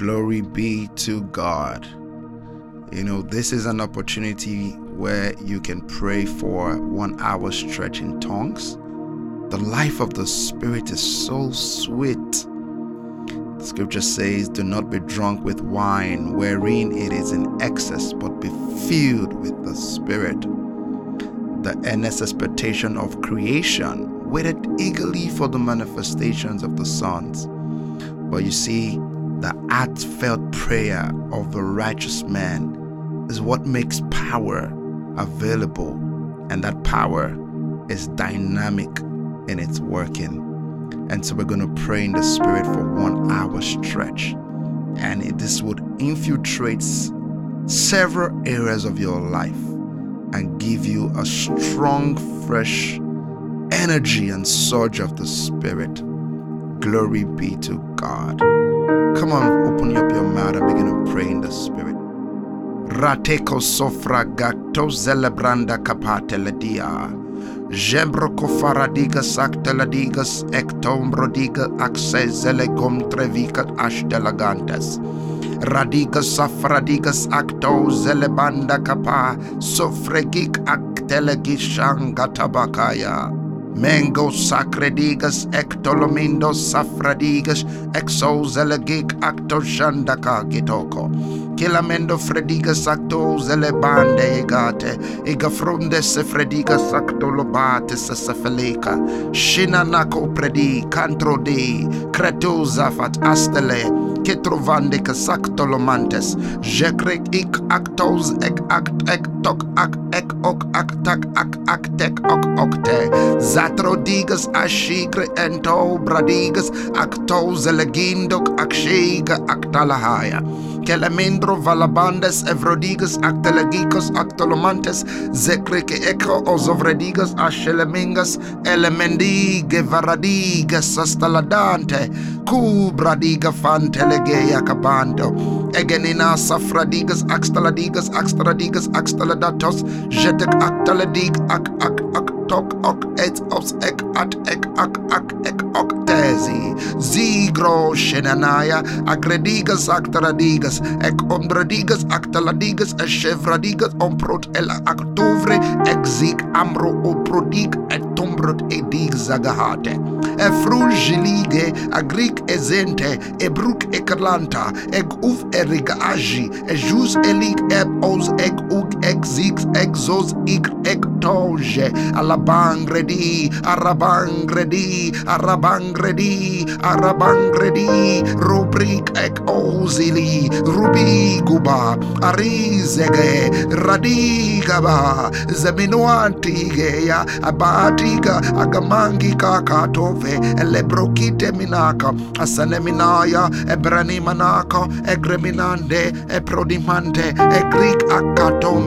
Glory be to God. You know, this is an opportunity where you can pray for one hour stretch in tongues. The life of the Spirit is so sweet. The scripture says, Do not be drunk with wine, wherein it is in excess, but be filled with the Spirit. The earnest expectation of creation waited eagerly for the manifestations of the sons. But you see, the heartfelt prayer of the righteous man is what makes power available, and that power is dynamic in its working. And so we're going to pray in the Spirit for one hour stretch. And this would infiltrate several areas of your life and give you a strong, fresh energy and surge of the Spirit. Glory be to God. Come on, open up your mouth and begin to pray in the Spirit. Rateko sofra gato zelebranda kapateledia. Jembro kofaradiga sakteladigas ektombrodiga axezele gomtrevikat ashtelagantes. Radiga safradigas acto zelebanda kapa sofregik aktelegishangatabakaya. Mengo sacredigas ectolomindo safradigas exozelegik acto shandaka gitoko. Kilamendo fredigas acto zelebande egate. Igafrunde se fredigas acto lobate sesafelica. Shinanako predi cantro di cretu zafat astele. Ketrovande kasactolomantes. Jekrek ik actos ek act ek tok ak ek ok ak tak ak ak tek ok okte. Zatrodigas ashigre ento bradigas actos elegindok akshiga actalahaya. Kelemendro valabandes evrodigas actelegicos actolomantes zekreke echo ozovredigas ashelemingas elemendige varadigas astaladante kubradiga fantelegeya kabando. Egenina safradigas axtaladigas axtaladigas axtaladatos jetek actaladig ak ak ak tok ok et os ek at ek ak ak ek ok tezi. Zigro shenanaya agredigas actaladigas ek omdradigas actaladigas echevradigas omprot el actovre exik amro oprodig et tombrot edig zagahate. Efrugilige agrik ezente ebruk ekrlanta eg uf erigaji ejus elik eb os eg uk exix exos ik ektoje alabangredi arabangredi arabangredi arabangredi rubrik ek ozili rubi guba arizege radigaba zeminuantige ya abatiga agamangi kakatove elebrokite minaka ebrani manaka egreminande eprodimante egrik akato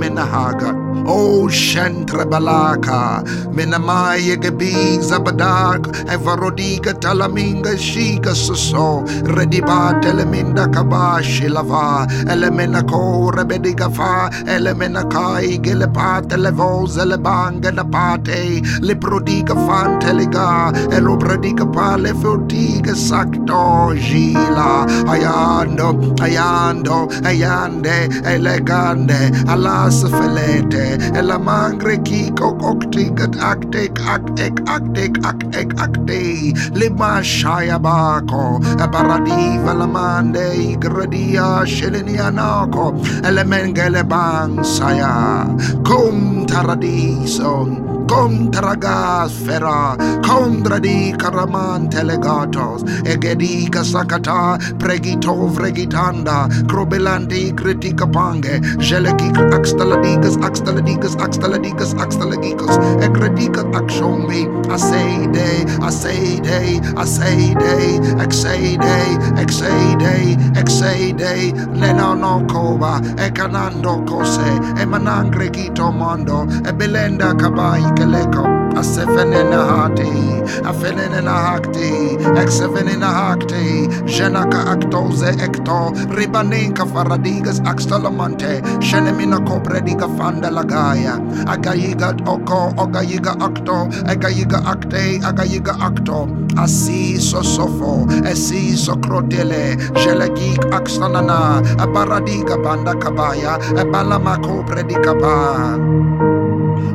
o shentrabalaka menamaye gebi zabadak evarodiga talaminga shiga soso rediba teleminda kabashi lava elemenako rebediga fa elemenakai gelepate levoz elebanga na pate leprodiga fanteliga elobrediga pale fotiga sakto gila ayando ayando ayande elegande alas felete elamangre kiko koktigat aktek ak ek aktek ak ek akte lima shaya bako paradiva lamande gradia shelenianako elemengele bang saya kum taradison Contragas fera, condra di caraman telegatos, egedica sakata, pregito vregitanda, crobelandi critica pange, geleki axtaladigas, axtaladigas, axtaladigas, axtalagicos, egredica axombi, aseide, aseide, aseide, exeide, exeide, exeide, lenano cova, ecanando cose, emanangre quito mondo, e belenda cabai keleko. Asefenena hati eh? afenena hakti exefenena eh? hakti eh? jenaka aktoze ekto ribaninka faradigas axtalamante shenemina koprediga fanda la Agaya, Agayiga Oko, Ogayiga Octo, Agayiga Acte, Agayiga Octo, Asi Sosofo, Esi Socrotele, Jelegik Axanana, Abaradiga Banda Kabaya, Abalamako Predikaba.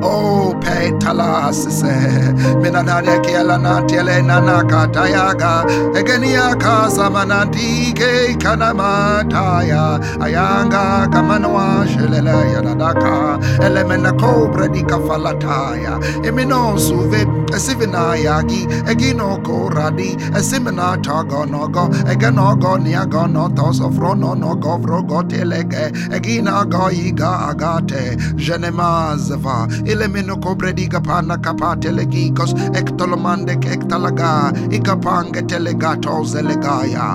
Oh, petala sise. Minanade kiela na tiele nana katayaga. Egenia kasa mananti ke kanamataya. Ayanga kamanwa shelele yadadaka. Elemena cobra di kafalataya. Emino suve esivina yagi. Egino koradi. Esimina tago nogo. Eganogo niago no tos of rono no govro gotelege. Egina goiga agate. Jenemazeva ilemino kobrediga pana kapate legikos ektolomande ektalaga ikapange telegato zelegaya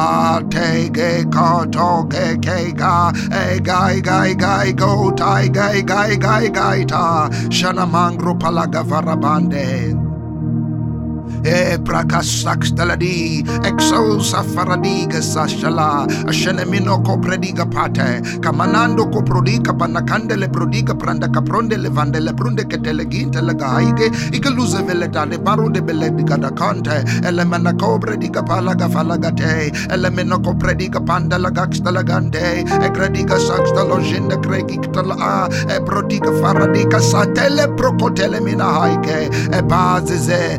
atege kato ge kega e gai gai go tai gai gai gai gai ta. Shana mangro palaga varabande e prakasax teladi exo safaradiga sashala ashenemino coprediga pate kamanando coprodiga panacandele prodiga pranda capronde levande le prunde che teleginte le gaige igaluze vele dane barude belle diga da conte elemena coprediga palaga falagate elemena coprediga panda la gax telagante e crediga sax teloginde cregik tela e prodiga faradiga satele procotele mina haike e bazeze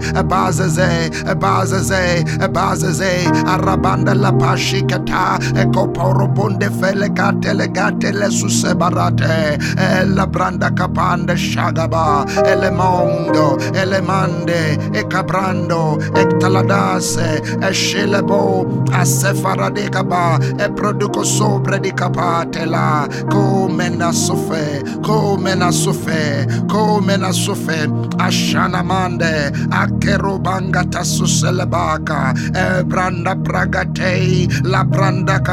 e bazeze bazaze bazaze arabanda la pashikata ekoporo bonde fele gatele gatele susebarate la branda capande shagaba ele mondo ele mande e cabrando e taladase e scelebo a sefarade caba e produco sopra di capatela. Come na sofe come na sofe come na sofe ashana mande a kerubanga tasu e la branda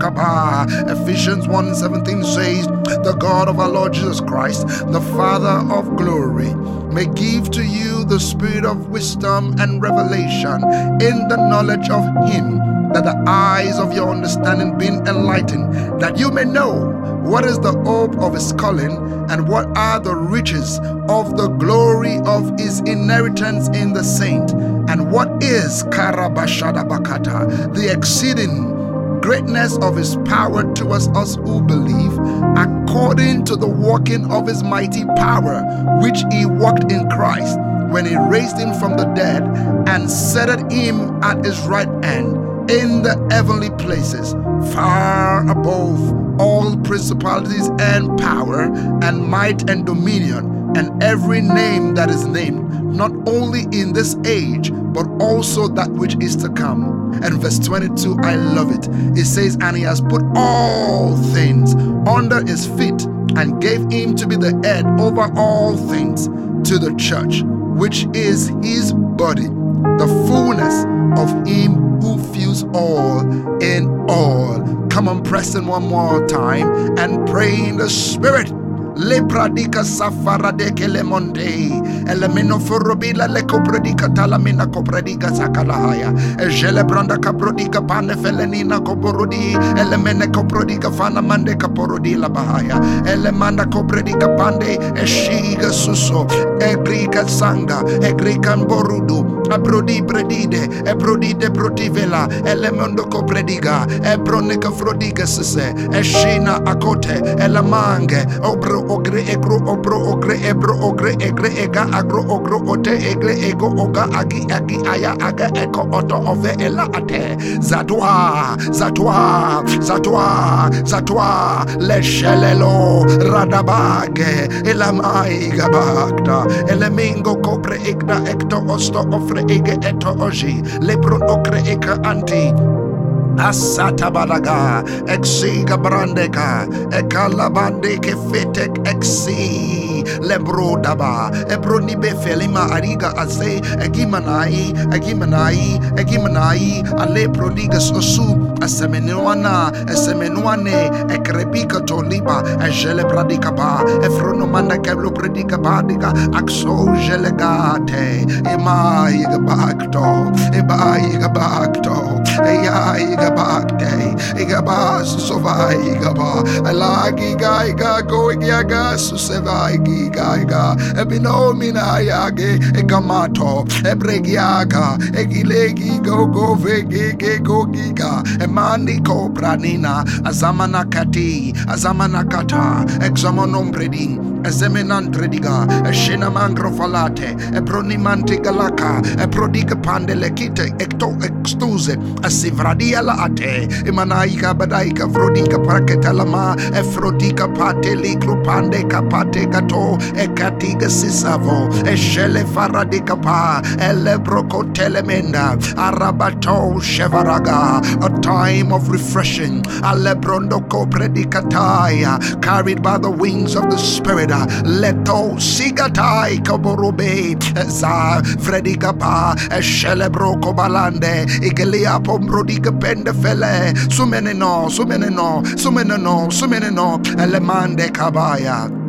kaba. Ephesians 1:17 says the God of our Lord Jesus Christ the Father of glory may give to you the spirit of wisdom and revelation in the knowledge of him that the eyes of your understanding being enlightened that you may know what is the hope of his calling and what are the riches of the glory of his inheritance in the saint? And what is karabashada bakata the exceeding greatness of his power towards us who believe, according to the working of his mighty power, which he worked in Christ when he raised him from the dead and seated him at his right hand in the heavenly places, far above all principalities and power and might and dominion and every name that is named, not only in this age, but also that which is to come. And verse 22, I love it. It says, And he has put all things under his feet and gave him to be the head over all things to the church, which is his body, the fullness of him who all in all. Come on, press in, one more time and pray in the spirit le pradica safarade che le mondei e le menoforobila le copredica talamina copredica zacalaia e gele branda caprodica pane felenina coporodi e le mene coprodica fana mande caporodi la bahaia e le manda copredica pande e sciga suso e grica sanga e grica borudu. A prodi predide e prodide protivela. E le mondo copredica e pronica frodiga sese e scina a cote e la manghe obro ogre egro obro ogre ebro ogre egre ega agro ogro ote egle ego oga agi agi aya aga eko oto ove ela ate. Zadwa zadwa zadwa zadwa leshelelo radabage elamai gabagda elemingo kopre igna ekto osto ofre ege eto oji. Lebron okre eka anti Asata balaga, exiga brandeka, ekalabande ke fetek daba. Ebroni befelima ariga aze, egimanai, egimanai, egimanai, ale prodigas osu, asemenuana, asemenuane, ekrebika toli pradiba ejele pradika ba. Efrono manda keblo pradika badiga. Akso jelegate ema yiga bakto eba yiga bakto. Eya yiga bakte yiga ba sova yiga ba. Alagi ga yiga go yiga ebino mina yage egamato ebregiaga egilegi go go vege go giga emani ko pranina azamana kati azamana kata examonombredi ezemenantrediga eshena mangrofalate ebronimanti eprodiga pandelekite ekto extuse asivradia la ate imanaika badaika frodiga praketalama efrodika pate likrupande kapate gato ekatiga sisavo eshele faradika pa elebroko telemenda arabato shevaraga a time of refreshing alebrondoko predikataya carried by the wings of the spirit leto sigatai kaborobe za fredikapa shelebroko balande igelia pombrodiga pendefele sumeneno sumeneno sumeneno sumeneno elemande kabaya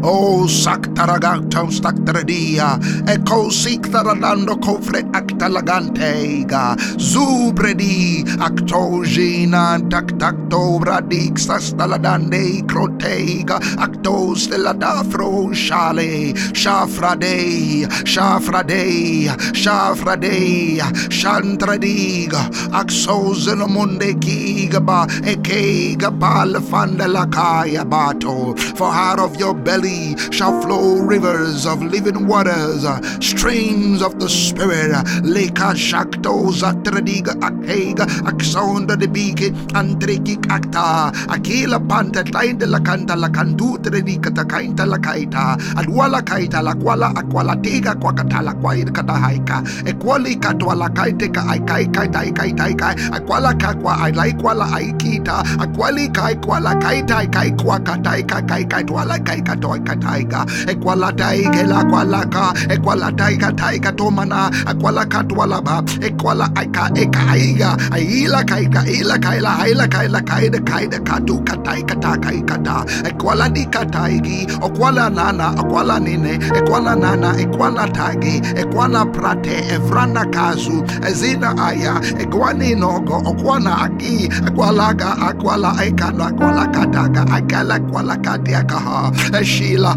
Oh, saktaragatam staktradia, eco siktaradando cofre actalagantega, zubredi, actogina, tactacto bradik sastaladande crotega, actos de la dafro shale, shafrade, shafrade, shafrade, shantradiga, axos in the munde gigaba, ekega palafanda la kaya bato, for out of your belly shall flow rivers of living waters, streams of the Spirit. Leka shakto zatrediga akega aksonda de bike andrekik akta akila panta tainda la kanta la kandu tredika ta kainta la kaita. Adwala kaita la kwala akwala tega kwa kata la kwa ir kata haika. Ekwali katwa la kaite ka ai kai kai tai kai tai kai. Akwala ka kwa ai lai kwala ai kita. Akwali kai kwala kai tai kai kwa katai kai kai kai twala kai kato toika taiga ekwala taiga la kwala ka. Ekwala taiga taiga tomana. Ekwala katwala ba. Ekwala aika eka aiga aila kaika ila kaila aila kaila kaida kaida katu katai kata kai kata ekwala di kataigi okwala nana okwala nine ekwala nana ekwala tagi. Ekwala prate evrana kazu. Ezina aya. Ekwani nogo okwana aki. Ekwalaga akwala aikana akwala kataga. Akala kwala katiaka ha Sheila.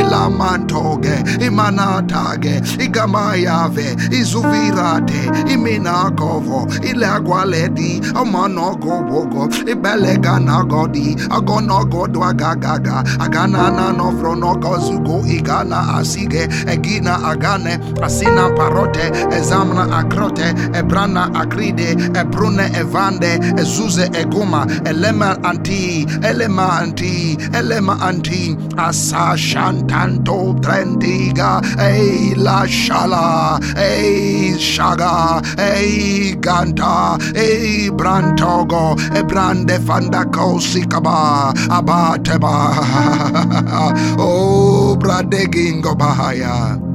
Ilamantoge, Imanatage, Igamayave, Izuvirate, Iminakovo, Ilagwaledi, Amanogo Bogo, Ibeleganagodi, Agonogo Dwagagaga, Aganana Novronogo Zugo, Igana Asige, Egina Agane, Asina Parote, Ezamna Akrote, Ebrana Akride, Ebrune Evande, Eguma, Elema Anti, Elema Anti, Elema Anti, Asa Shantanto Trendiga, Ei La Shala, Ei Shaga, Ei Ganta, Ei Brantogo, Ebrande Fandako Sikaba, Abateba, Oh Bradegingo Bahaya.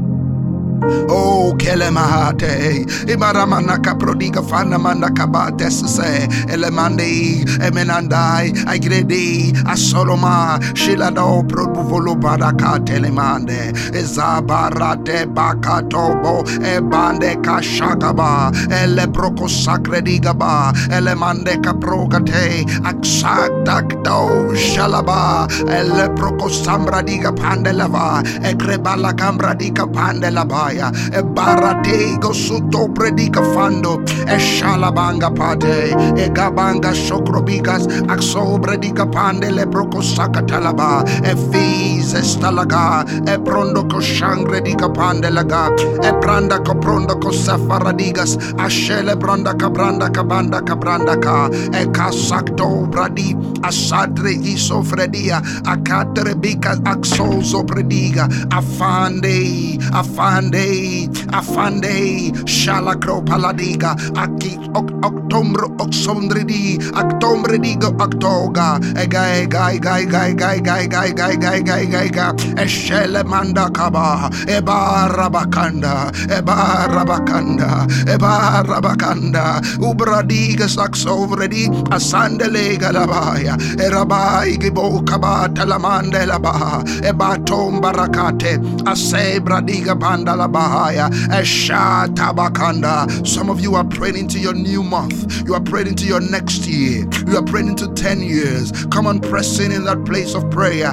Oh, kelemahate, ibaramana kaprodiga fana manda kabate se, elemande, emenandai, agredi, asoloma, shilado probuvolo badaka telemande, ezabarate bakatobo, ebande kashagaba, ele broko sacredigaba, elemande kaprogate, aksadak do shalaba, ele broko sambradiga pandelava, ekrebala cambradiga pandelaba fire. E baratego sotto predica fando. E shalabanga pate. E gabanga shokrobigas. Axo predica pande le broco sakatalaba. E fis estalaga. E prondo koshangre dica pande laga. E branda coprondo kosafaradigas. Ashele branda cabranda cabanda cabranda ka. E casacto bradi. Asadre isofredia. Akatre bika axozo prediga. Afande. Afande Afande, Afande, Shalakro Paladiga, Aki Octombro Oxondredi, Octombredigo Octoga, Egai, Gai, Gai, Gai, Gai, Gai, Gai, Gai, Gai, Gai, Gai, Gai, Eshele Manda Kaba, Eba Rabakanda, Eba Rabakanda, Eba Rabakanda, Ubradiga Saxovredi, Asandele Galabaya, Erabai Gibo Kaba Telamande Labaha, Eba Tom Barakate, Asebra Diga Bandala Bahaya, Esha Tabakanda. Some of you are praying into your new month. You are praying into your next year. You are praying into 10 years. Come on, press in in that place of prayer.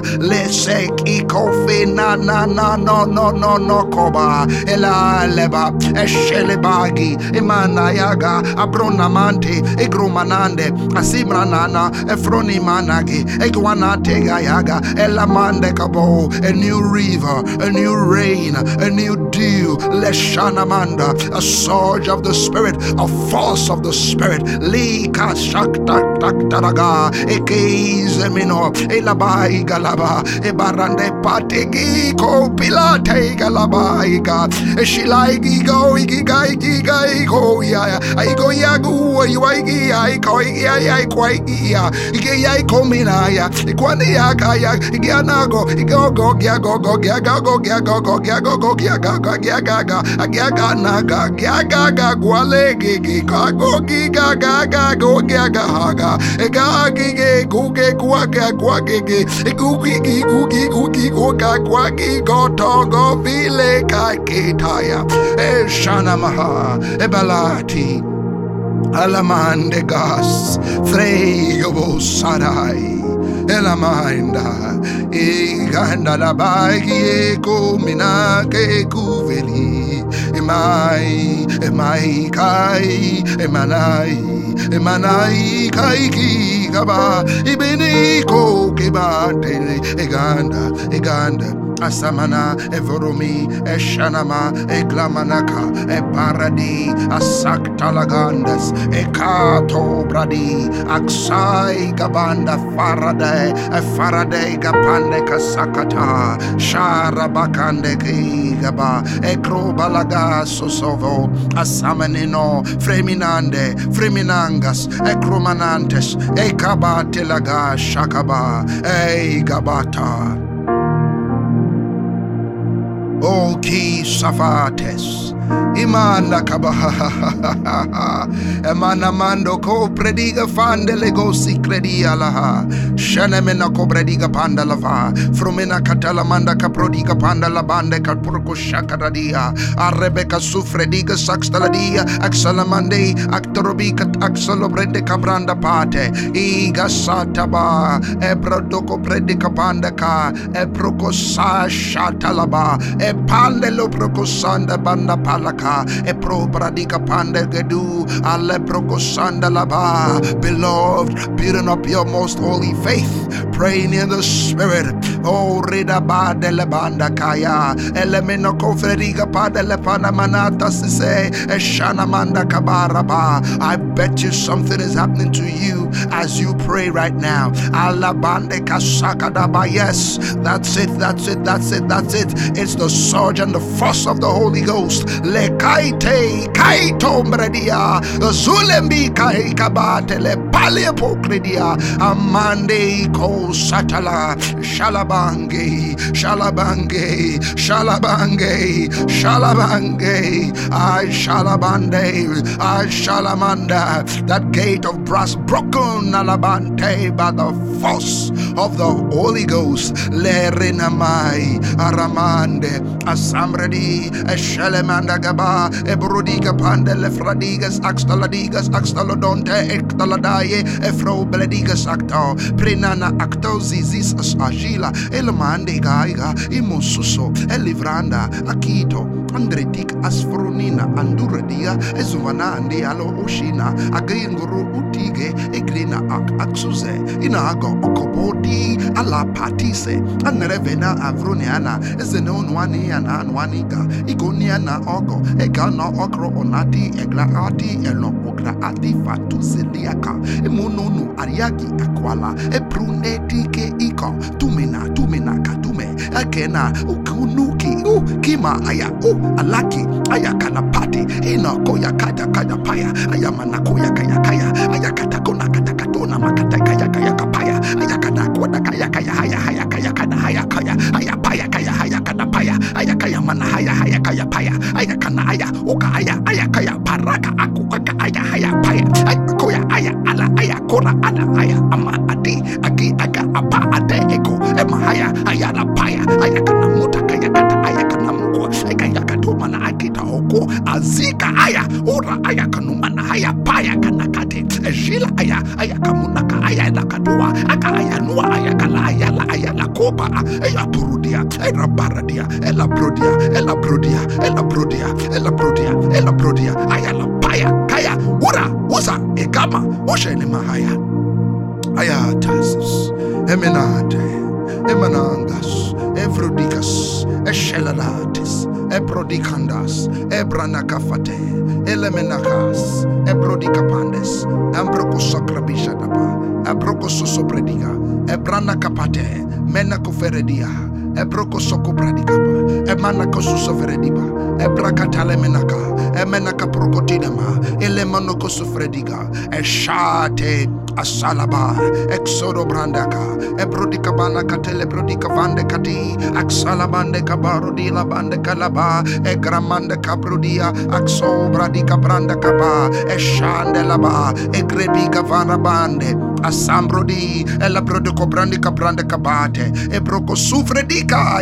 Na na na no no no no koba. Ela leba. Eshelebagi. Imana yaga. Abrona mante. Egrumanande. Asimra nana. Efroni managi. Egwanate yaga. Elamande kabo. A new river. A new rain. A new you you. Leshanamanda, a surge of the Spirit, a force of the Spirit. Lika shakta taktaraga, ekeizemino, elabai galaba, ebarande pategi ko pilate galaba iga, eshilai gigo igiga igiga igo ya, igo yagu iwaigi aiko igi aiko igi ya, igi ya iko minaya, ikwani ya kaya, igi anago, igogo gyagogo gyagogo gyagogo gyagogo gyagogo gyagogo gaga, aga ga agaga naga, gaga gagwale gigi, gago giga ga go ga ga gaga haga, ega gigi guge guaga guagigi, gugi gugi gugi guga guagi goto go vile kaikitaya, e shanamaha, balati Alamande gas, frey yobo sarai. Elaminda, Iganda eh, la Bagi, eh, Kumina, Kuveli, eh, Emai, Emai Kai, Emanai, Emanai Kai ki Gaba, Ibeniko Kibate, Eganda, Eganda. Asamana, Evoromi, Eshanama, Eglamanaka, Eparadi, Asaktalagandas, Ekato Bradi, Aksai Gabanda Faraday, Faraday Gapande Kasakata, Sharabakande Gaba, Ekrobalaga Sosovo, Asamanino, Freminande, Freminangas, Ekromanantes, Ekabatilaga Shakaba, Egabata. O ki safates. Imanda kabaha. Emana mando ko prediga fandele go si credia laha. Shenemena ko prediga panda lava. Frumena katala manda kaprodiga panda la bande kapurko shakaradia. Arebeka sufrediga saxtaladia. Axalamande actorobica axalobrende cabranda pate. Iga sataba. Ebrodoko predica panda ka. Eproko sa shatalaba. Epande lo procosanda banda palaka. Epro pradika pande gedu. Ale procosanda laba. Beloved, building up your most holy faith. Praying in the spirit. Oh, rida ba de le banda kaya. Elemeno kofrediga pa de le panamanata se. Eshana manda kabaraba. I bet you something is happening to you as you pray right now. Alabande kasakadaba. Yes, that's it, that's it, that's it, that's it. It's the surge and the force of the Holy Ghost. Le kaite, kaito mredia, zulembi kai kabate le pale pokredia, amande ko satala, shalabange, shalabange, shalabange, shalabange, I shalabande, I shalamanda, that gate of brass broken alabante by the force of the Holy Ghost. Le renamai, aramande, asamredi, eshelemanda gaba, ebrodiga pandele fradigas, axtaladigas, axtalodonte, ectaladaye, efro beledigas acto, prenana acto zizis as elamande gaiga el elivranda akito andretik asfronina anduradia ezuvana andiyalo ushina. Ageyinguru utige egrina ak aksuze. Inago okobodi alapatise anerevena avroniana ezeneonwaniyana anwaniga igoniana ogo egano okro onati eglaati elo ograati fatuzeliaka emunonu ariagi akwala eprunetike iko. Tumina tumina katuma akena ukunuki u kima aya u alaki aya kanapati ina koya kaya kaya paya aya manakoya kaya kaya aya katakona katakatona makata kaya kaya kapaya aya kana kona kaya kaya haya haya kaya kana haya kaya haya paya kaya haya kana paya aya kaya mana haya haya kaya paya aya kana aya uka aya aya kaya paraka aku aka aya haya paya. Aya koya aya ala aya kora ala aya ama adi agi aga apa ade eko ema haya aya la paya aya kana muta kaya kata aya kana mko aya kaya katuma na akita oko azika aya ora aya kanuma na haya paya kana kate ejila aya aya kamuna ka aya la kadua aka aya nua aya kala aya la aya la kopa aya purudia ela baradia ela brodia ela brodia ela brodia ela brodia ela brodia aya la paya mahaya wura wusa igama ushele mahaya. Ayatas emenade emanangas evrodikas eshelanates eprodikandas ebranakafate elemenakas ebrodikapandes ambrokosakrabishadaba abrokososoprediga ebranakapate menakoferedia ebrokosokopradigaba emanakosusoferediba ebrakatalemenaka emenakaprokotinema elemanokosofrediga eshate asalaba exodo brandaka ebrodika bana katele brodika vande kati aksalabande kabaro di labande kalaba egramande kabrodia akso bradika branda kaba eshande laba egrebika vana bande asambrodi ela brodiko brandika brande kabate ebroko sufredika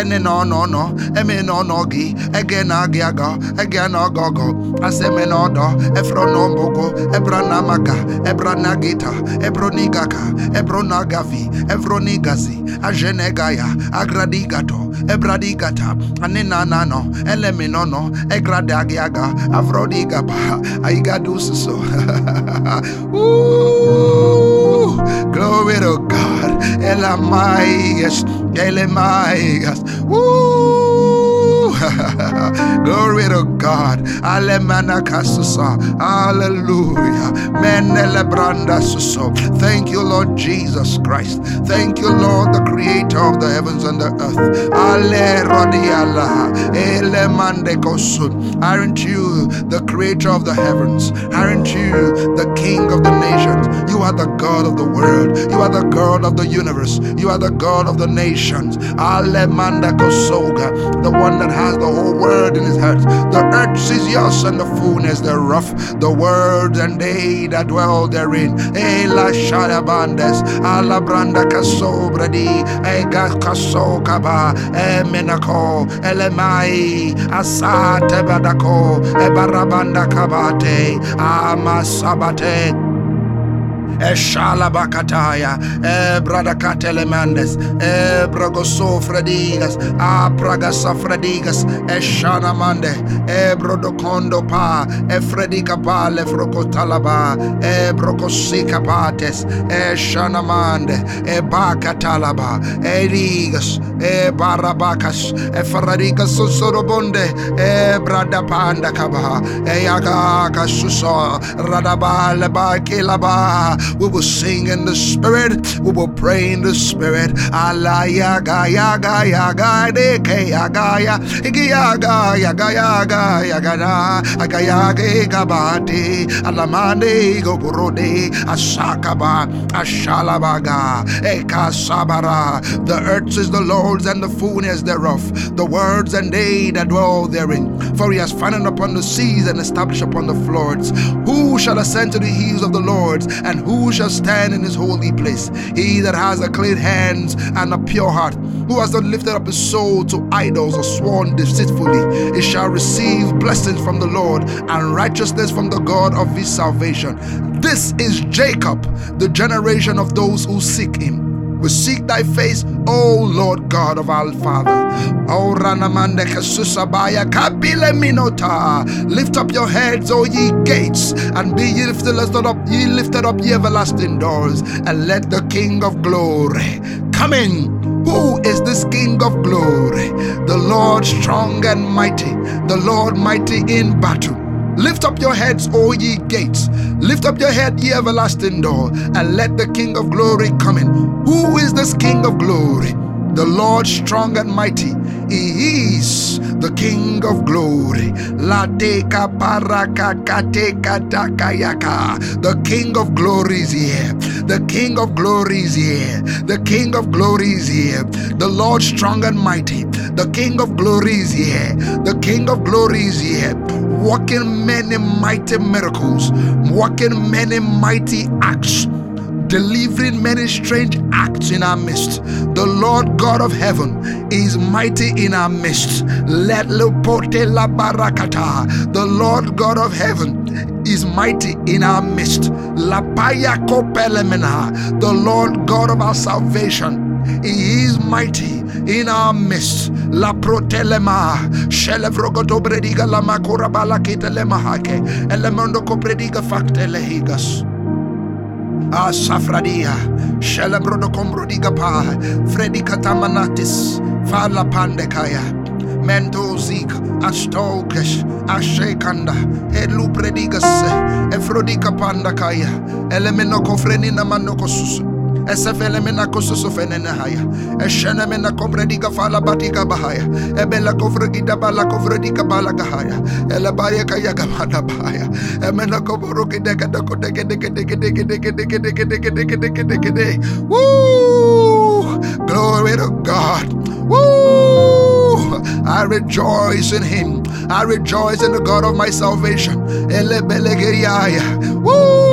ene na ọnọ ọnọ eme na ọnọ gị ege na agị agọ ege na ọgọ aseme na ọdọ efro na ọmụgụ ebra na amaka ebra na gita. Ebro na igaka ebro na agafi ebro na igazi aje na agradi igato ebradi igata ane na na no. Elemi no no. Egradi agị aga. Afrodi igaba aigada ususo Glory to God. Elamai, yes. Dele Maigas. Woo! Glory to God. Hallelujah. Thank you, Lord Jesus Christ. Thank you, Lord, the creator of the heavens and the earth. Aren't you the creator of the heavens? Aren't you the king of the nations? You are the God of the world. You are the God of the universe. You are the God of the nations. The one that has the whole world in his heart. The earth is yours and the fullness thereof. The rough. The world and they that dwell therein. Ela shadabandes. Alabranda kasobradi. Ega kasokaba. Emenako. Elemai. Asate badako. Ebarabanda kabate. Amasabate eshalabakataya ebradakatelemandes ebragosofredigas apragasafredigas eshanamande ebrodokondo pa efredikapa lefrokotalaba ebrokosikapates eshanamande ebakatalaba eligas ebarabakas efaradigas sorobonde ebradapandakaba eyagakasuso radabalebakilaba we will sing in the spirit. We will pray in the spirit. Alaya gaya gaya gaya gaya gaya gaya gaya gaya gaya agaya gabati alamande gogorode asakaba ashalabaga ekasabara. The earth is the Lord's and the fullness thereof, the words and they that dwell therein. For he has founded upon the seas and established upon the floods. Who shall ascend to the hills of the Lord? And who shall stand in his holy place? He that has a clean hands and a pure heart, who has not lifted up his soul to idols or sworn deceitfully, he shall receive blessings from the Lord and righteousness from the God of his salvation. This is Jacob, the generation of those who seek him. We seek thy face, O Lord God of our Father. Lift up your heads, O ye gates, and be ye lifted up, ye lifted up, ye everlasting doors, and let the King of glory come in. Who is this King of glory? The Lord strong and mighty, the Lord mighty in battle. Lift up your heads, O ye gates. Lift up your head, ye everlasting door, and let the King of glory come in. Who is this King of glory? The Lord strong and mighty. He is the King of glory. La teka paraka kateka takayaka. The King of glory is here. The King of glory is here. The King of glory is here. The Lord strong and mighty. The King of glory is here. The King of glory is here. Working many mighty miracles. Working many mighty acts delivering many strange acts in our midst. The Lord God of heaven is mighty in our midst. Let Lepote la barakata. The Lord God of heaven is mighty in our midst. La paya kopelemena. The Lord God of our salvation. He is mighty in our midst. La protelema, shelevrogoto brediga la makura balakita lemahake, elemondo coprediga factelehigas. Asafradia, ah, Shelebrodo Combrodiga Pa, Fredi Katamanatis, Fala Pandekaya, Mento Zik, Astokesh, Ashekanda, Elu Predigas, Efrodika Pandakaya, Elemeno Kofrenina Manokosus. Esefele mena kososo fenene haya eshene mena komrediga fala batiga bahaya ebela kovregida bala kovredika bala gahaya baya kaya gamada bahaya emena kovoro kidega doko dege dege dege dege dege dege dege dege dege dege dege dege Woo! Glory to God. Woo! I rejoice in Him. I rejoice in the God of my salvation. Woo!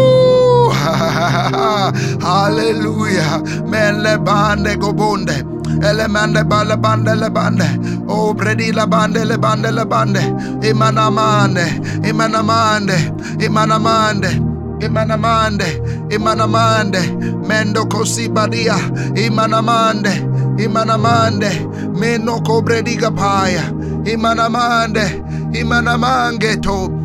Hallelujah. Men le bande go bonde. Elemande bale bande le bande. Oh bredi la bande le bande le bande. Imanamande. Imanamande. Imanamande. Imanamande, Imanamande, Mendo Cosibadia, Imanamande, Imanamande, Meno Cobrediga Paya, Imanamande, Imanamangeto.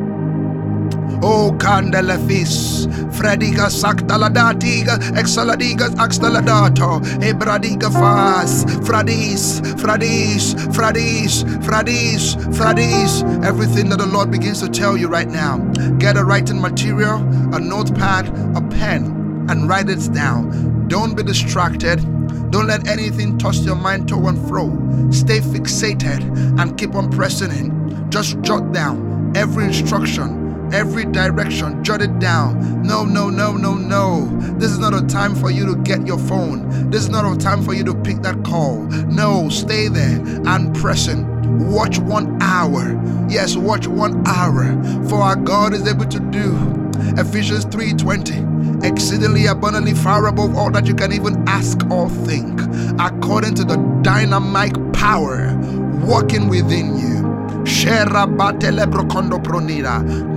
O candelefis, Frediga sactaladatiga, exaladiga axtaladato, ebradiga fas, fradis, fradis, fradis, fradis, fradis. Everything that the Lord begins to tell you right now. Get a writing material, a notepad, a pen, and write it down. Don't be distracted. Don't let anything toss your mind to and fro. Stay fixated and keep on pressing in. Just jot down every instruction every direction, jot it down. No, no, no, no, no. This is not a time for you to get your phone. This is not a time for you to pick that call. No, stay there and present. Watch one hour. Yes, watch one hour. For our God is able to do. Ephesians 3:20. Exceedingly abundantly far above all that you can even ask or think, according to the dynamic power working within you.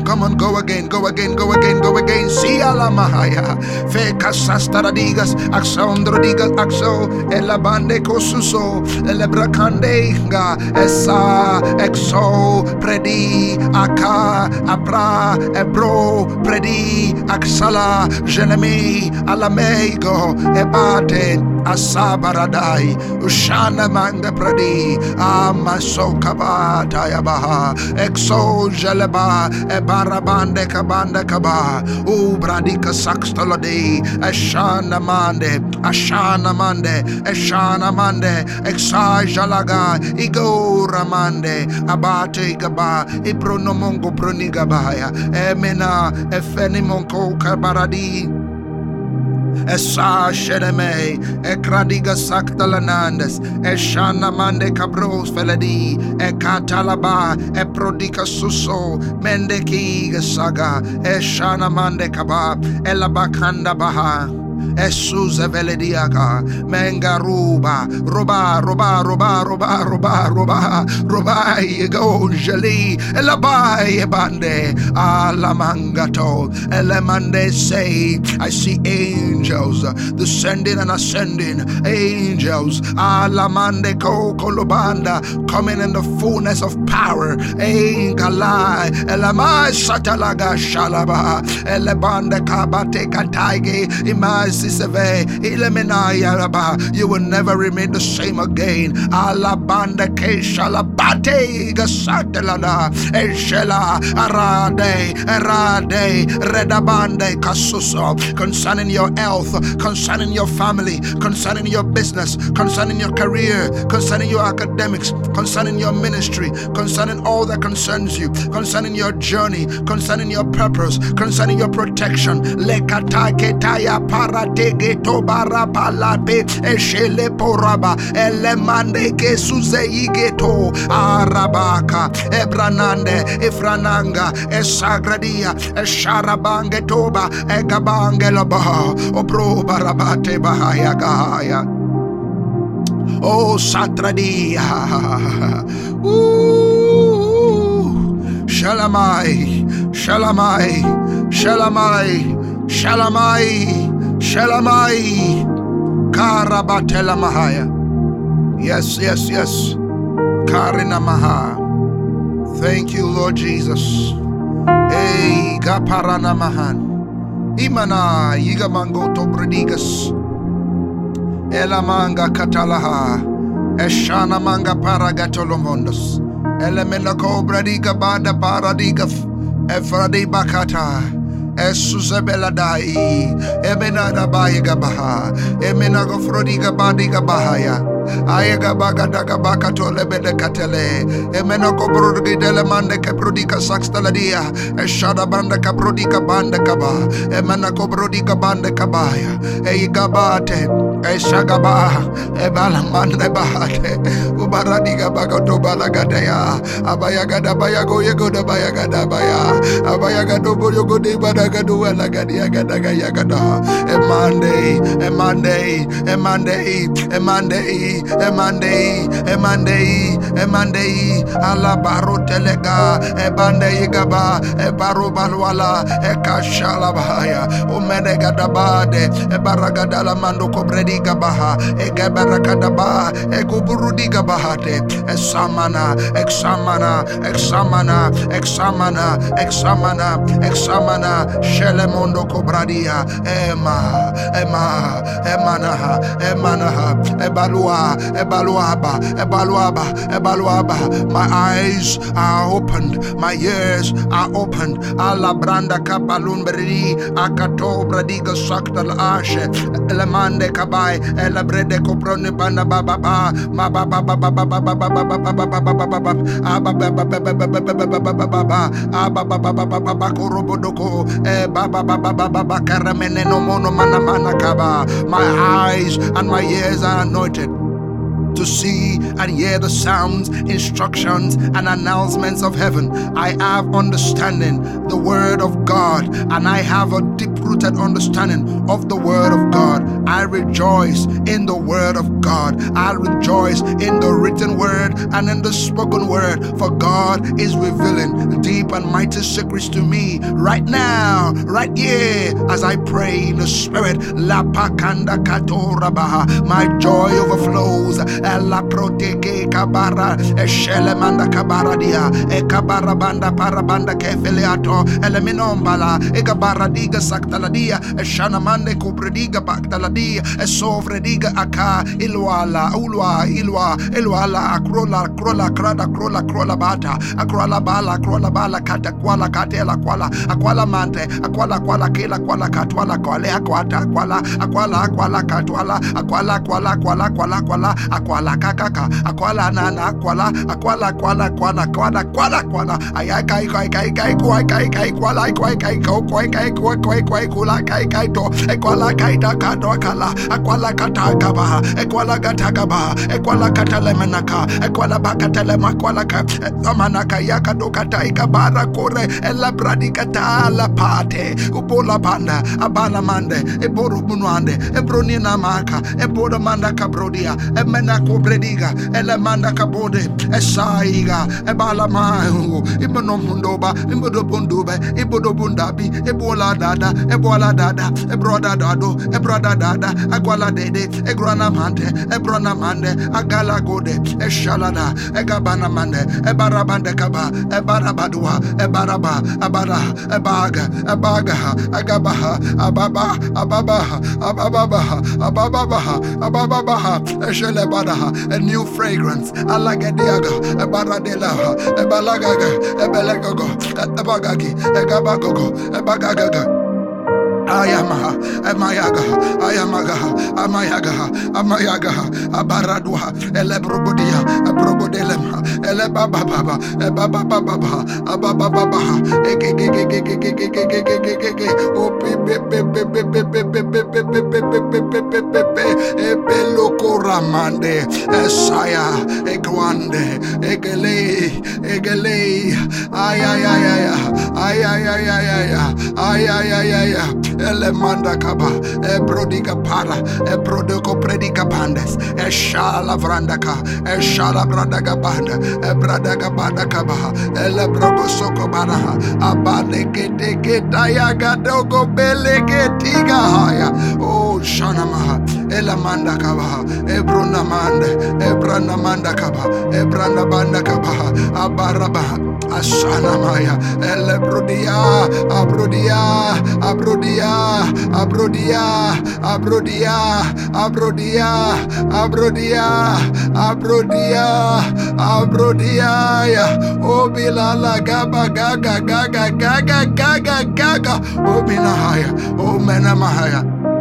Come on, go again, go again, go again, go again. See ala mahaya. Fe casastara digas, axondro digas, axo, ela bande cosuso, ele bracandenga, esa, exo, predi, aka, abra, ebro, predi, axala, genemi, alamego, ebate, asabaradai, ushana manga pradi, amasokabata yabaha, exo, jeleba, ebarabande kabanda kaba, ubradika saxtolade, ashana mande, ashana mande, ashana mande, exai jalaga, igo ramande, abate gaba, ibronomongo brunigabaya, emena, efenimonko kabaradi, Esa sheneme, ekradiga saktalanandes, eshana mande cabros feledi, ekatalaba, eprodika suso, mende kiga saga, eshana mande kaba, elabakanda baha. Esuze velediaka. Mengaruba. Roba, roba, roba, roba, roba, roba. Roba, yego, jeli. Elabai, bande. Alamangato. Elemande say, I see angels descending and ascending. Angels. Alamande ko kolobanda. Coming in the fullness of power. Engalai. Elamai satalaga shalaba. Elebande kabate kataige. Raba. Eh, eh, eh, you will never remain the same again. Arade. Arade. Redabande. Concerning your health. Concerning your family. Concerning your business. Concerning your career. Concerning your academics. Concerning your ministry. Concerning all that concerns you. Concerning your journey. Concerning your purpose. Concerning your protection. Lekatake taya paratege tobara palape. Eshele poraba. Elemande ke suzeigeto. Arabaka. Ebranande. Efrananga. Esagradia. Esharabange toba. Egabange loba. Obro barabate bahaya gahaya. Oh, Satradia. Ooh. Shalamai. Shalamai. Shalamai. Shalamai. Shalamai. Karabatela Mahaya. Yes, yes, yes. Karina Maha. Thank you, Lord Jesus. Hey, Gaparana Mahan. Imana Yigamango Tobredigas. Elamanga Katalaha. Eshana Manga Paragatolomondos. Elemena Cobradiga Bada Paradigaf. Efradi Bakata. Esusebeladai, Emenada Bayegabaha, Emenago Frodiga Badiga Bahaya. Ayegabaga dagabaka tolebede katele, Emenoko dele Mande Caprodika Saxtaladia, Eshada Banda Caprodika Banda Kaba, Emenako Brodiga Banda Kabaya, Eigabate. Eshagaba, Ebalaman Nebahate, Ubaradiga Bagato Balagadea, Abayagada Bayago Yagoda Bayagada Baya, Abayagado Boyogo de Badagadu and Lagadia Gadaga Yagada, a Monday, a Monday, a Monday, a Monday, a Monday, a Monday, a Monday, Alabaro Telega, a Bande Yigaba, a Baro Balwala, a Kashalabaya, Omenegadabade, a Baragadala Mando Cobredi. Gabaha, Egabarakadaba, Eguburudi Gabahate, Examana, Examana, Examana, Examana, Examana, Examana, Shelemondo Cobradia, Emma, Emma, Emanaha, Emanaha, Ebalua. Ebaluaba, Ebaluaba, Ebaluaba. My eyes are opened, my ears are opened. Alla branda kabalun beri, akato bradiga saktal ashe, elemande kabai, elebrede koprone banda baba ba, ma baba baba baba baba baba baba baba baba baba baba korobodoko, e baba baba baba karamene no mono mana mana. My eyes and my ears are anointed to see and hear the sounds, instructions, and announcements of heaven. I have understanding the word of God, and I have a deep rooted understanding of the word of God. I rejoice in the word of God. I rejoice in the written word and in the spoken word, for God is revealing deep and mighty secrets to me right now, right here, as I pray in the spirit. La pakanda katorabaha. My joy overflows. La protege kabara. Eshele manda kabaradia. E kabara banda parabanda kefeleato. Eleminombala. E kabara diga saktaladia. Eshana mande kubrediga baktaladia. E aka. Ilwala. Ulwa. Ilwa. Ilwala. Akrola. Krola. Krada. Krola. Krola bata. Akrola bala. Krola bala. Kata kwala. Katela kwala. Akwala mante. Akwala kwala kila kwala katwala kwale akwata kwala. Akwala akwala katwala. Akwala kwala kwala kwala kwala. Akwala kakaka. Akwala nana kwala. Akwala kwala kwala kwala kwala kwala. Ayaka kai kai kai kai kai kai kwala kai kai kai kai kai kai ekula kai kai to ekwala kai da ka do kala akwala kata ka ba ekwala kata ka ba ekwala kata le menaka ekwala ba kata le makwala ka amana ka ya ka do kata ika bara kore ela bradi kata la pate ubola banda abana mande e eboru bunwande ebroni na maka eboda manda kabrodia emena kobrediga ele manda kabode esaiga ebala mahu imeno mundoba imbodo bundobe ibodo bundabi e bola dada ebola dada ebroda dado ebroda dada agwala dede egrana mande ebrona mande agala gode eshalada egabana mande ebarabande kaba ebarabadua ebaraba abara ebaga ebaga agabaha ababa ababaha ababaha ababaha ababaha eshelebadaha a new fragrance alagediaga ebaradelaha ebalagaga ebelegogo ebagagi egabagogo ebagagaga Ayamaha, Amayagaha, Ayamagaha, Amayagaha, Amayagaha, Abaradua, Elebrobodia, Abrobodelema, Elebababa, Ebababa, Abababa, Egegegegegegegegegegegege, Ebelokoramande, Esaya, Egwande, Egele, Egele, Ayayayaya, Ayayayaya, Ayayayaya, Elemanda Kaba, Ebrodiga Para, Ebrodoko Predica Pandes, Eshala Vrandaka, Eshala Bradaga Banda, Ebradaga Banda Kaba, Elebrogo Soko Banaha, Abane Gete Getayaga Dogo Belege Tiga Haya, Oh Shanamaha, Elamanda Kaba, Ebrona Mande, Ebrana Manda Kaba, Ebrana Banda Kaba, Abaraba. Asana Maya, Elebrodia, Abrodia, Abrodia, Abrodia, Abrodia, Abrodia, Abrodia, Abrodia, Abrodia, Obilala Gaba Gaga Gaga Gaga Gaga Gaga, Obilahaya, Omenamahaya. Ah,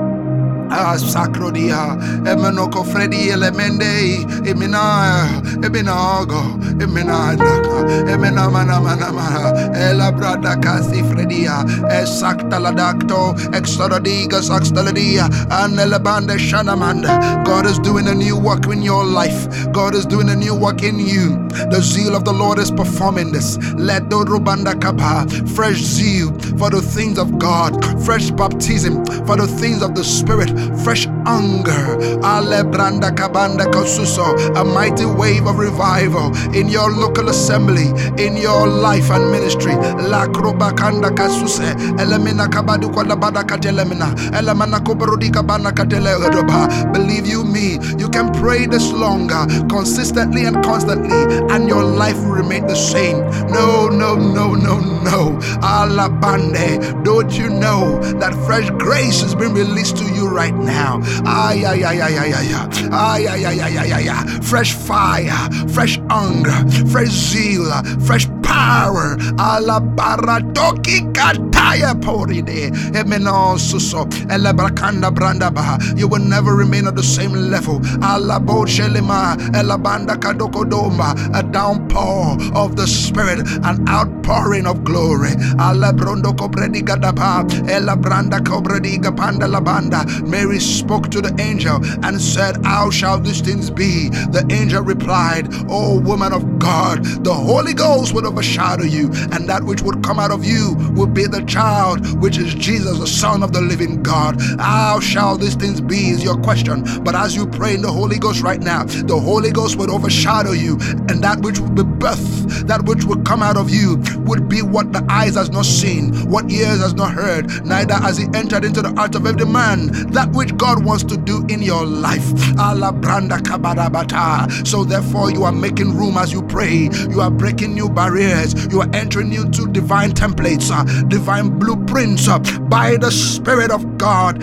sacrodia, emenoko fredi elemende, emina, eminago, eminandaka, emina mana mana mana, ela brada kasi fredia, esacta la dacto, exododiga saxtaladia, and elebande shanamanda. God is doing a new work in your life. God is doing a new work in you. The zeal of the Lord is performing this. Let the rubanda kaba, fresh zeal for the things of God, fresh baptism for the things of the Spirit, fresh hunger. Alebranda kabanda kosuso, a mighty wave of revival in your local assembly, in your life and ministry. La krobakanda kasuse, elemina kabadu kwalabada katelemina, elemana kobarudi kabana katelegodoba. Believe you me, you can pray this longer, consistently and constantly, and your life will remain the same. No, no, no, no, no. Alabande, don't you know that fresh grace has been released to you right now? Ay, ay, ay, ay, ay, ay, ay, ay, ay, ay, ay, ay, fresh fire, fresh hunger, fresh zeal, fresh power. Kataya. You will never remain at the same level. Elabanda kadokodoma. A downpour of the spirit, an outpouring of glory. Alabrondo kobrediga daba. Elabranda kobrediga panda labanda. Mary spoke to the angel and said, How shall these things be? The angel replied, O woman of God, the Holy Ghost will overshadow you, and that which would come out of you will be the child, which is Jesus, the Son of the living God. How shall these things be? Is your question. But as you pray in the Holy Ghost right now, the Holy Ghost would overshadow you, and that which will be birth, that which will come out of you, would be what the eyes has not seen, what ears has not heard, neither has he entered into the heart of every man. That which God wants to do in your life. So therefore, you are making room as you pray. You are breaking new barriers. You are entering into divine templates, uh, divine blueprints uh, by the Spirit of God.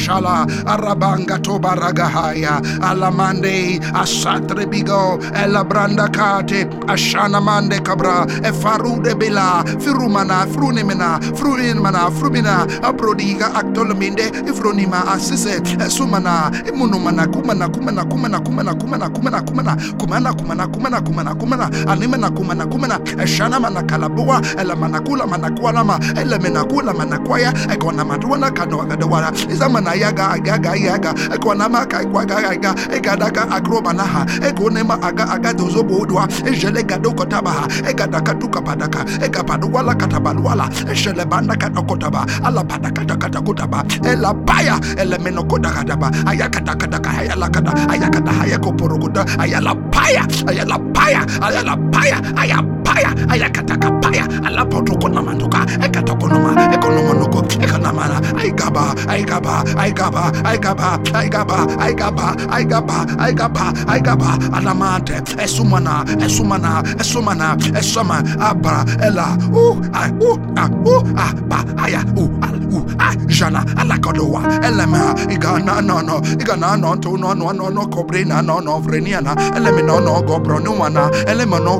Shala arabanga tobaragahaya alamande asatrebigo ela branda kate ashana mande kabra e farude bila firumana frunimena fruninmana frumina abrodiga aktolminde ifronima asise sumana imunumana kumana kumana kumana kumana kumana kumana kumana kumana kumana kumana kumana kumana animena kumana kumana eshana mana kalabua ela manakula manakualama ele menakula manakwaya ekona maduana kanogadawara izamana yaga agaga yaga ekona maka ikwaga yaga egadaga agrobanaha egonema aga aga katozo bodwa ejele gado kotaba egada katuka padaka egapadu wala katabalu wala ejele banda kata kotaba ala padaka kata kotaba ela baya le meno kota kataba ayakata kataka hayala kata ayakata hayako porokuta ayala baya ayala baya ayala baya ayala paya ayapaya ayakatakapaya alapotokonamanduka ekatokonoma ekonomonoko ekonamana aigaba aigaba aigaba aigaba aigaba aigaba aigaba aigaba aigaba alamante esumana esumana esumana esoma abra ela u a u a u a ba aya u al u a jana alakodowa elema igana no no igana no to no no no no kobrina no no vreniana elemi no no gobronuana elema no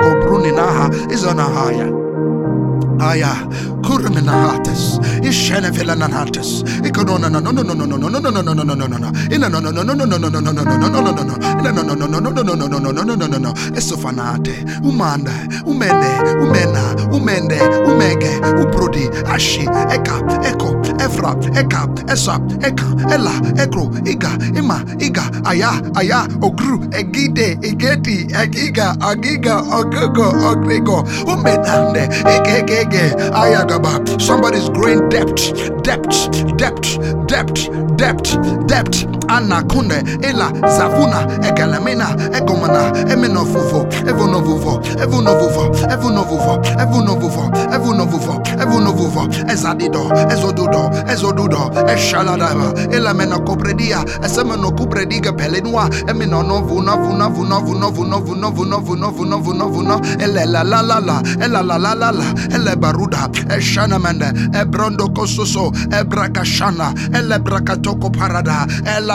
is on a higher. Aya kurminahates ishenevelanahates ikonona no no no no no no no no no no no no no no no ina no no no no no no no no no no no no no no no ina no no no no no no no no no no no no no no esofanate umanda umene umena umende umege ubrodi ashi eka eko efra eka esa eka ela ekro iga ima iga aya aya ogru egide igeti egiga agiga ogogo ogrigo umenande egege ayagaba. Somebody's growing debt, debt, debt, debt, debt, debt, anakunde ila zavuna egalamina egomana emenovuvo evonovuvo evonovuvo evonovuvo evonovuvo evonovuvo evonovuvo ezadido ezodudo ezodudo eshaladaba elamena kopredia esemeno kuprediga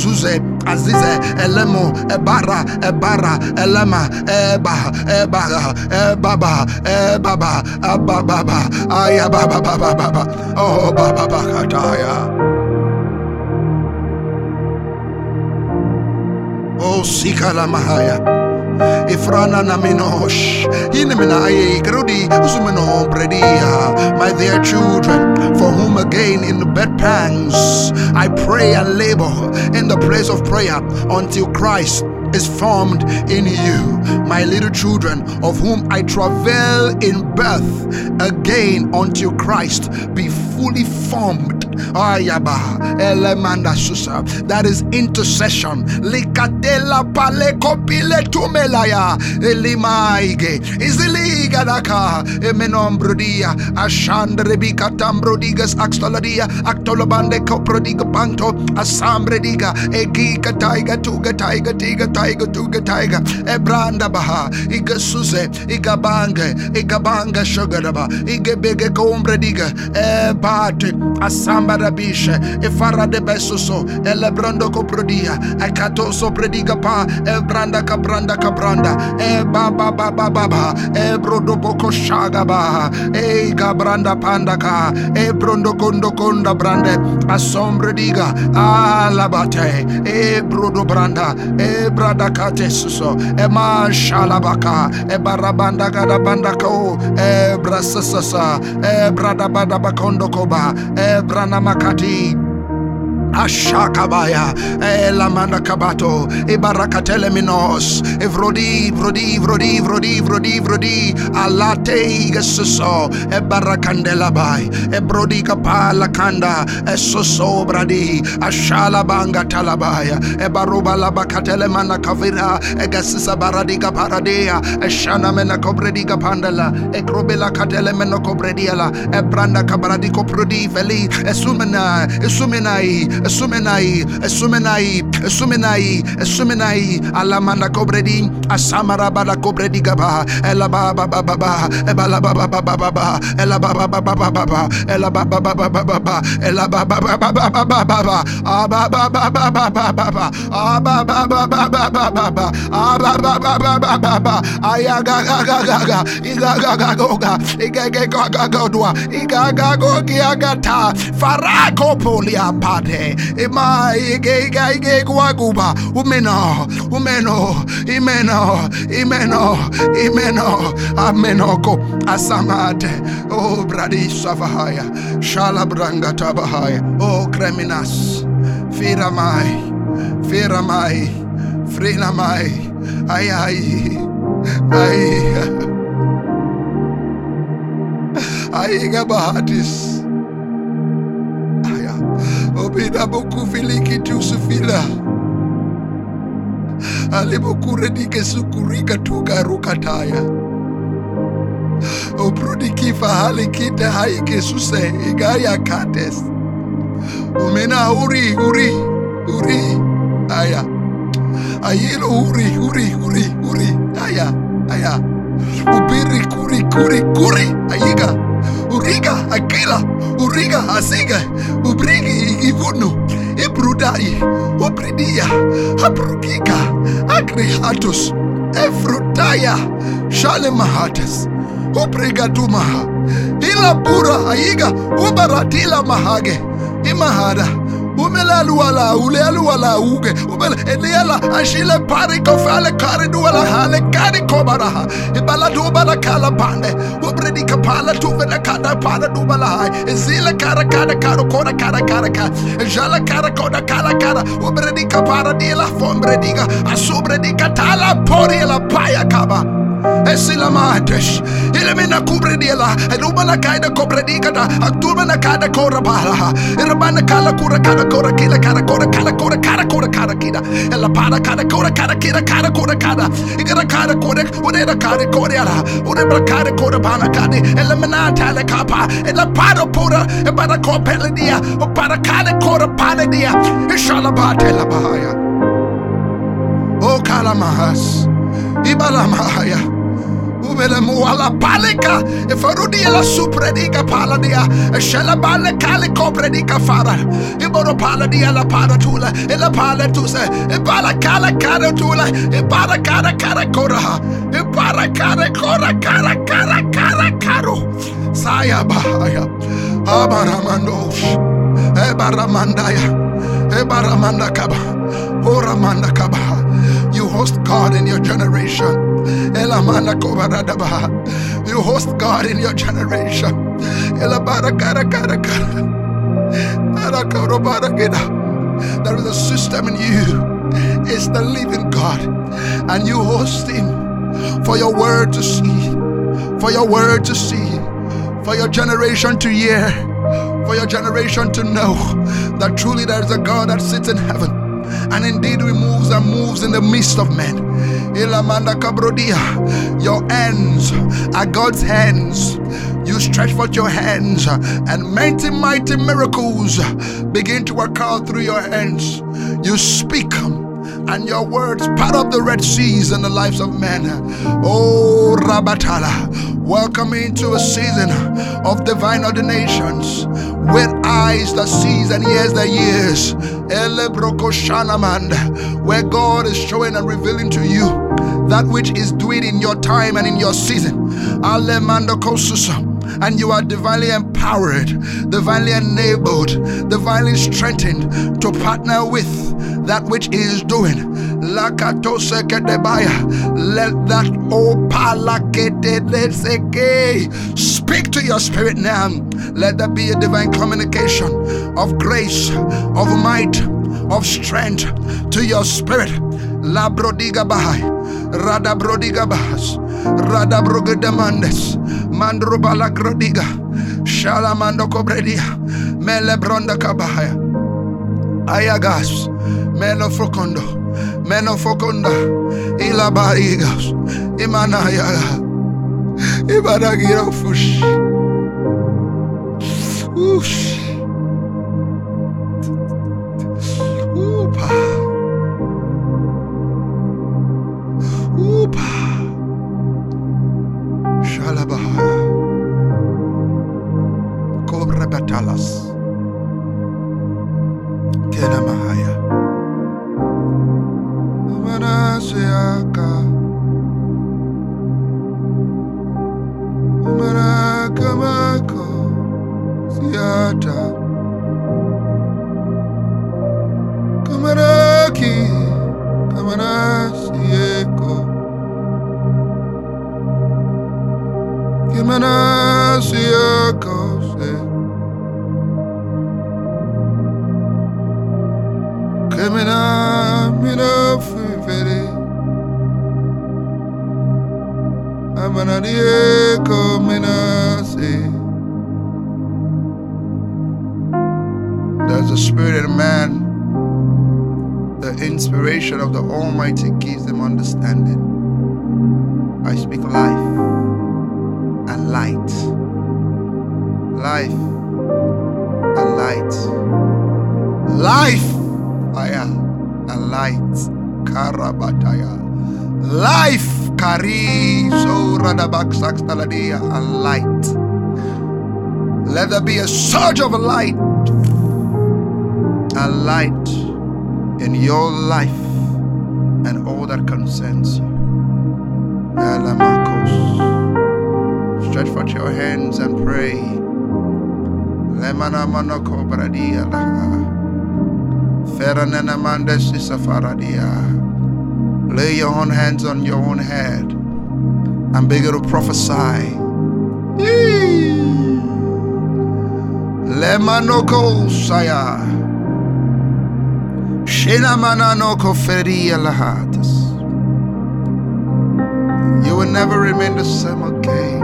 zuze azize elemo ebara ebara elema eba eba ebaba ebaba abababa ayabababababa oh baba kataya. Oh sikala mahaya ifrana na minosh. Inimina aye grudi usumino bredia. My dear children for whom again in the bed pangs i pray and labor in the place of prayer until christ is formed in you, my little children, of whom I travail in birth again until Christ be fully formed. Ayaba elemanda susa. That is intercession. Likatela pale kopile tumelaya. Elimaige. Iziliga daka. Emenombrodia. Ashandre bikatambrodigas axtoladia actolabande coprodiga panto. Asambrediga egika taiga tuga taiga tiga tiger duga tiger. Ebranda baha iga suze iga bange iga banga shogaraba iga bege kombre diga. E bate asamba rabishe e farra de besuso e lebrando coprodia e cato sopra diga pa e branda capranda capranda e ba ba ba ba ba ba e brodo boko shagaba e gabranda panda ka e brondo kondo konda brande. Asombre diga alabate e brodo branda e branda Ebradakate suso, Ema Shalabaka, Ebarabanda Gadabandako, Ebrasasa, Ebradabadabakondokoba, Ebranamakati. Ashakabaya, Elamanda Kabato, Ibarakatele Minos, Evrodi, Vrodi, Vrodi, Vrodi, Vrodi, Vrodi, Alate Gesuso, Ebarakandelabai, Ebrodi Kapala Kanda, Esoso Bradi, Ashala Banga Talabaya, Ebaruba Labakatele Mana Kavira, Egasisa Baradiga Paradea, Eshana Mena Cobrediga Pandala, Ekrobela Katele Meno Cobrediala, Ebranda Kabradiko Prodi Veli, Esumena, Esumenai, Sumenai, Sumenai, Sumenai, Sumenai, Alamanda Cobredi, Asamara Bada Cobredi Gaba, Ela Baba, Ebala Baba Baba Baba, Ela Baba Baba, Ela Baba Baba Baba, Ela Baba Baba Baba Baba, Aba Baba Baba Baba, Aba Baba Baba Baba, Aba Baba Baba Baba, Ayaga Gaga Gaga, Igaga Gaga, Igaga Gaga Godwa, Igaga Gogia Gata, Farako Polia Pate ima ige ige ige guaguba umeno umeno imeno imeno imeno amenoko asamate o bradi savahaya shala branga tabahaya. O kreminas firamai firamai frinamai. Ai ai ai. Ai gabahatis Obida boku filiki tu sufila. Ale boku redike sukurika tuka taya Obrudi kifa hali kite haike suse igaya kates. Umena uri uri uri aya. Ayelo uri uri uri uri aya aya. Ubiri kuri kuri kuri ayiga. Uriga Akila, Uriga Asiga, Ubrigi Ivunu, Ibrudai, Ubridia, Abrukika, Agrihatus, Efrutaya, Shalemahates, Ubrigadumaha, Ilapura Aiga, Ubaratila Mahage, Imahada. Umelalu wala ulelu wala uge umela eliela ashile pari kofale kari duwala hale kari kobaraha ibala dubala kala bande ubredi kapala tuvena kada para dubala hai. Izile kara kara kara kora kara kara kara jala kara kora kara kara. Ubredi kapara dila fombrediga. Asubredi katala pori la paya kaba Esilamatesh. Ilemina kubrediela. Erubana kaida kobredikata. Akturmana kada kora bala. Irabana kala kura kada kora kila kada kora kada kora kada kora kada kida. Ela para kada kora kada kida kada kora kada. Igara kada kora ureda kada kora ala. Ureba kada kora bana kada. Elimina tala kapa. Ela para pura. Ebara kopela dia. o Para kada kora pana dia. Inshallah batela bahaya. O kalamahas. Ibalamahaya. Ubele muala palika. Efarudi la supredica paladia. Shella bale cali copredica fara. Iboro paladia la paratula. E la palatuse. E bala cala cara tula. E para cara cara cora. E para cara cora cara cara cara caro. Saya bahaya. Abaramandosh. Ebaramandaya. Ebaramanda kaba. Oramanda kaba. Host God in your generation. You host God in your generation. There is a system in you. It's the living God. And you host Him for your word to see. For your word to see. For your generation to hear. For your generation to know that truly there is a God that sits in heaven and indeed he moves and moves in the midst of men. Ilamanda your hands are God's hands. You stretch forth your hands, and mighty, mighty miracles begin to out through your hands. You speak and your words part of the Red Seas in the lives of men. Oh, Rabatala, welcome into a season of divine ordinations with eyes that sees and ears that hears. Where God is showing and revealing to you that which is doing in your time and in your season. Alemando kosusa and you are divinely empowered, divinely enabled, divinely strengthened to partner with that which is doing Let that opalakete speak to your spirit now. Let there be a divine communication of grace, of might, of strength to your spirit. La brodiga bahai, rada brodiga bahas, Radabroget demandes mandro Mandrubala Grodiga, Shalamando Cobredia, Melebronda Cabaya, Ayagas, Menofocondo, Menofoconda, Ilabarigas, Imanayaga, Ibaragirofush. Oosh. Oopa. Oopa. Alabahaya. Kobrebatalas. Kenamahaya. Manasiaka. Marakamako. Siata. Almighty gives them understanding. I speak life and light. Life and light. Life aya and light. Karabataya. Life kari so radabak sakstaladia and light. Let there be a surge of light a light in your life and all that concerns you. Stretch forth your hands and pray. Lemana bradia laha. Feranena isafaradia. Lay your own hands on your own head and begin to prophesy. Lemanoko saya. You will never remain the same again.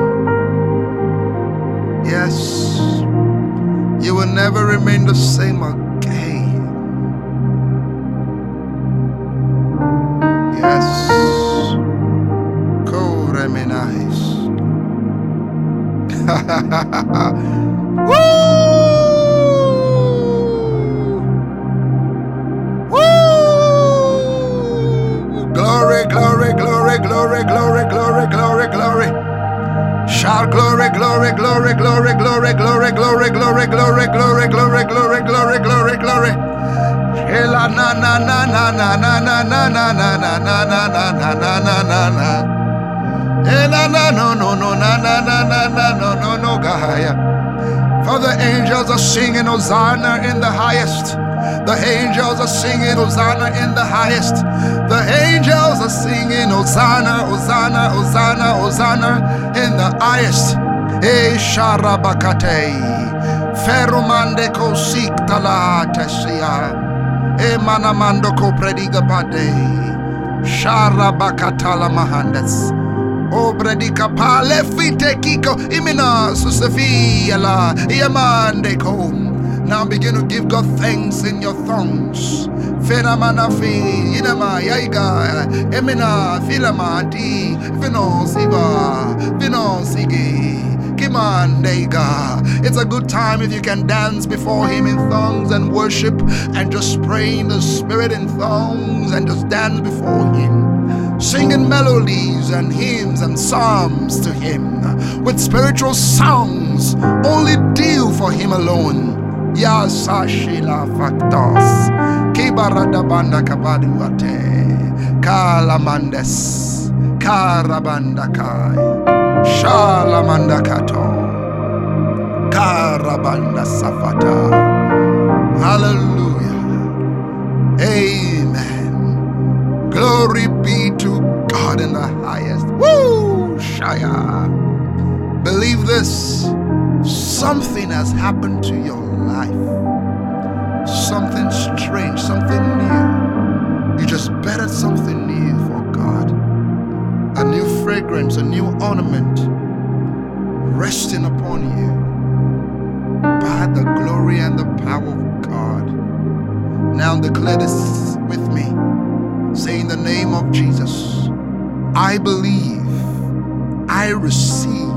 Yes, you will never remain the same again. Yes, Koreminais. Shout glory, glory, glory, glory, glory, glory, glory, glory, glory, glory, glory, glory, glory, glory, glory. Hela na na na na na na na na na na na na na na na na na na na. Hela na no no no na na na na na no no no gahaya. For the angels are singing Hosanna in the highest. The angels are singing Hosanna in the highest. The angels are singing Hosanna, Hosanna, Hosanna, Hosanna in the highest. E sharabakate. Ferumande ko siktala tesia. E manamando ko prediga bade. Sharabakatala mahandes. Obredika pale fite kiko imina susefia la yamande kom. Now begin to give God thanks in your tongues. Feramana fi inama yaiga emina filama di vino siva vino sigi. It's a good time if you can dance before Him in tongues and worship and just pray in the Spirit in tongues and just dance before Him singing melodies and hymns and psalms to him with spiritual songs only due for him alone. Yasashila factos. Kibaradabanda kabaduate. Kalamandes. Karabandakai. Shalamanda kato. Karabanda safata. Hallelujah. Amen. Glory be to God in the highest. Woo! Shaya. Believe this something has happened to your life. Something strange, something new. You just bettered something new for God. A new fragrance, a new ornament resting upon you by the glory and the power of God. Now declare this with me. Say in the name of Jesus, I believe, I receive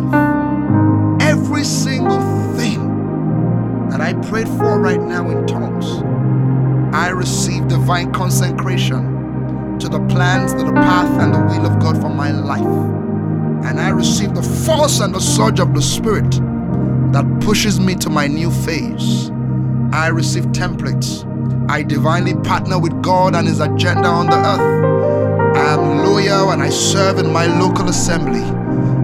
every single thing that I prayed for right now in tongues. I receive divine consecration to the plans, to the path, and the will of God for my life. And I receive the force and the surge of the Spirit that pushes me to my new phase. I receive templates. I divinely partner with God and His agenda on the earth. I am loyal and I serve in my local assembly.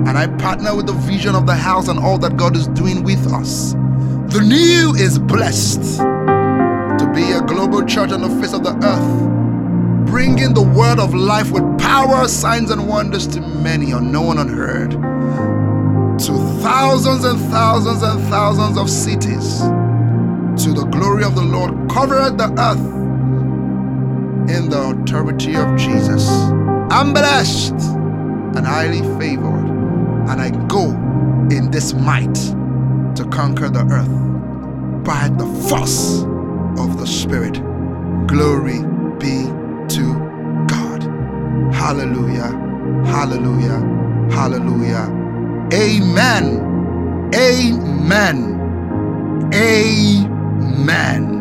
And I partner with the vision of the house and all that God is doing with us. The new is blessed to be a global church on the face of the earth, bringing the word of life with power, signs, and wonders to many unknown, unheard, to thousands and thousands and thousands of cities, to the glory of the Lord, covered the earth in the authority of Jesus. I'm blessed and highly favored, and I go in this might to conquer the earth by the force of the Spirit. Glory be to God. Hallelujah. Hallelujah. Hallelujah. Amen. Amen. Amen.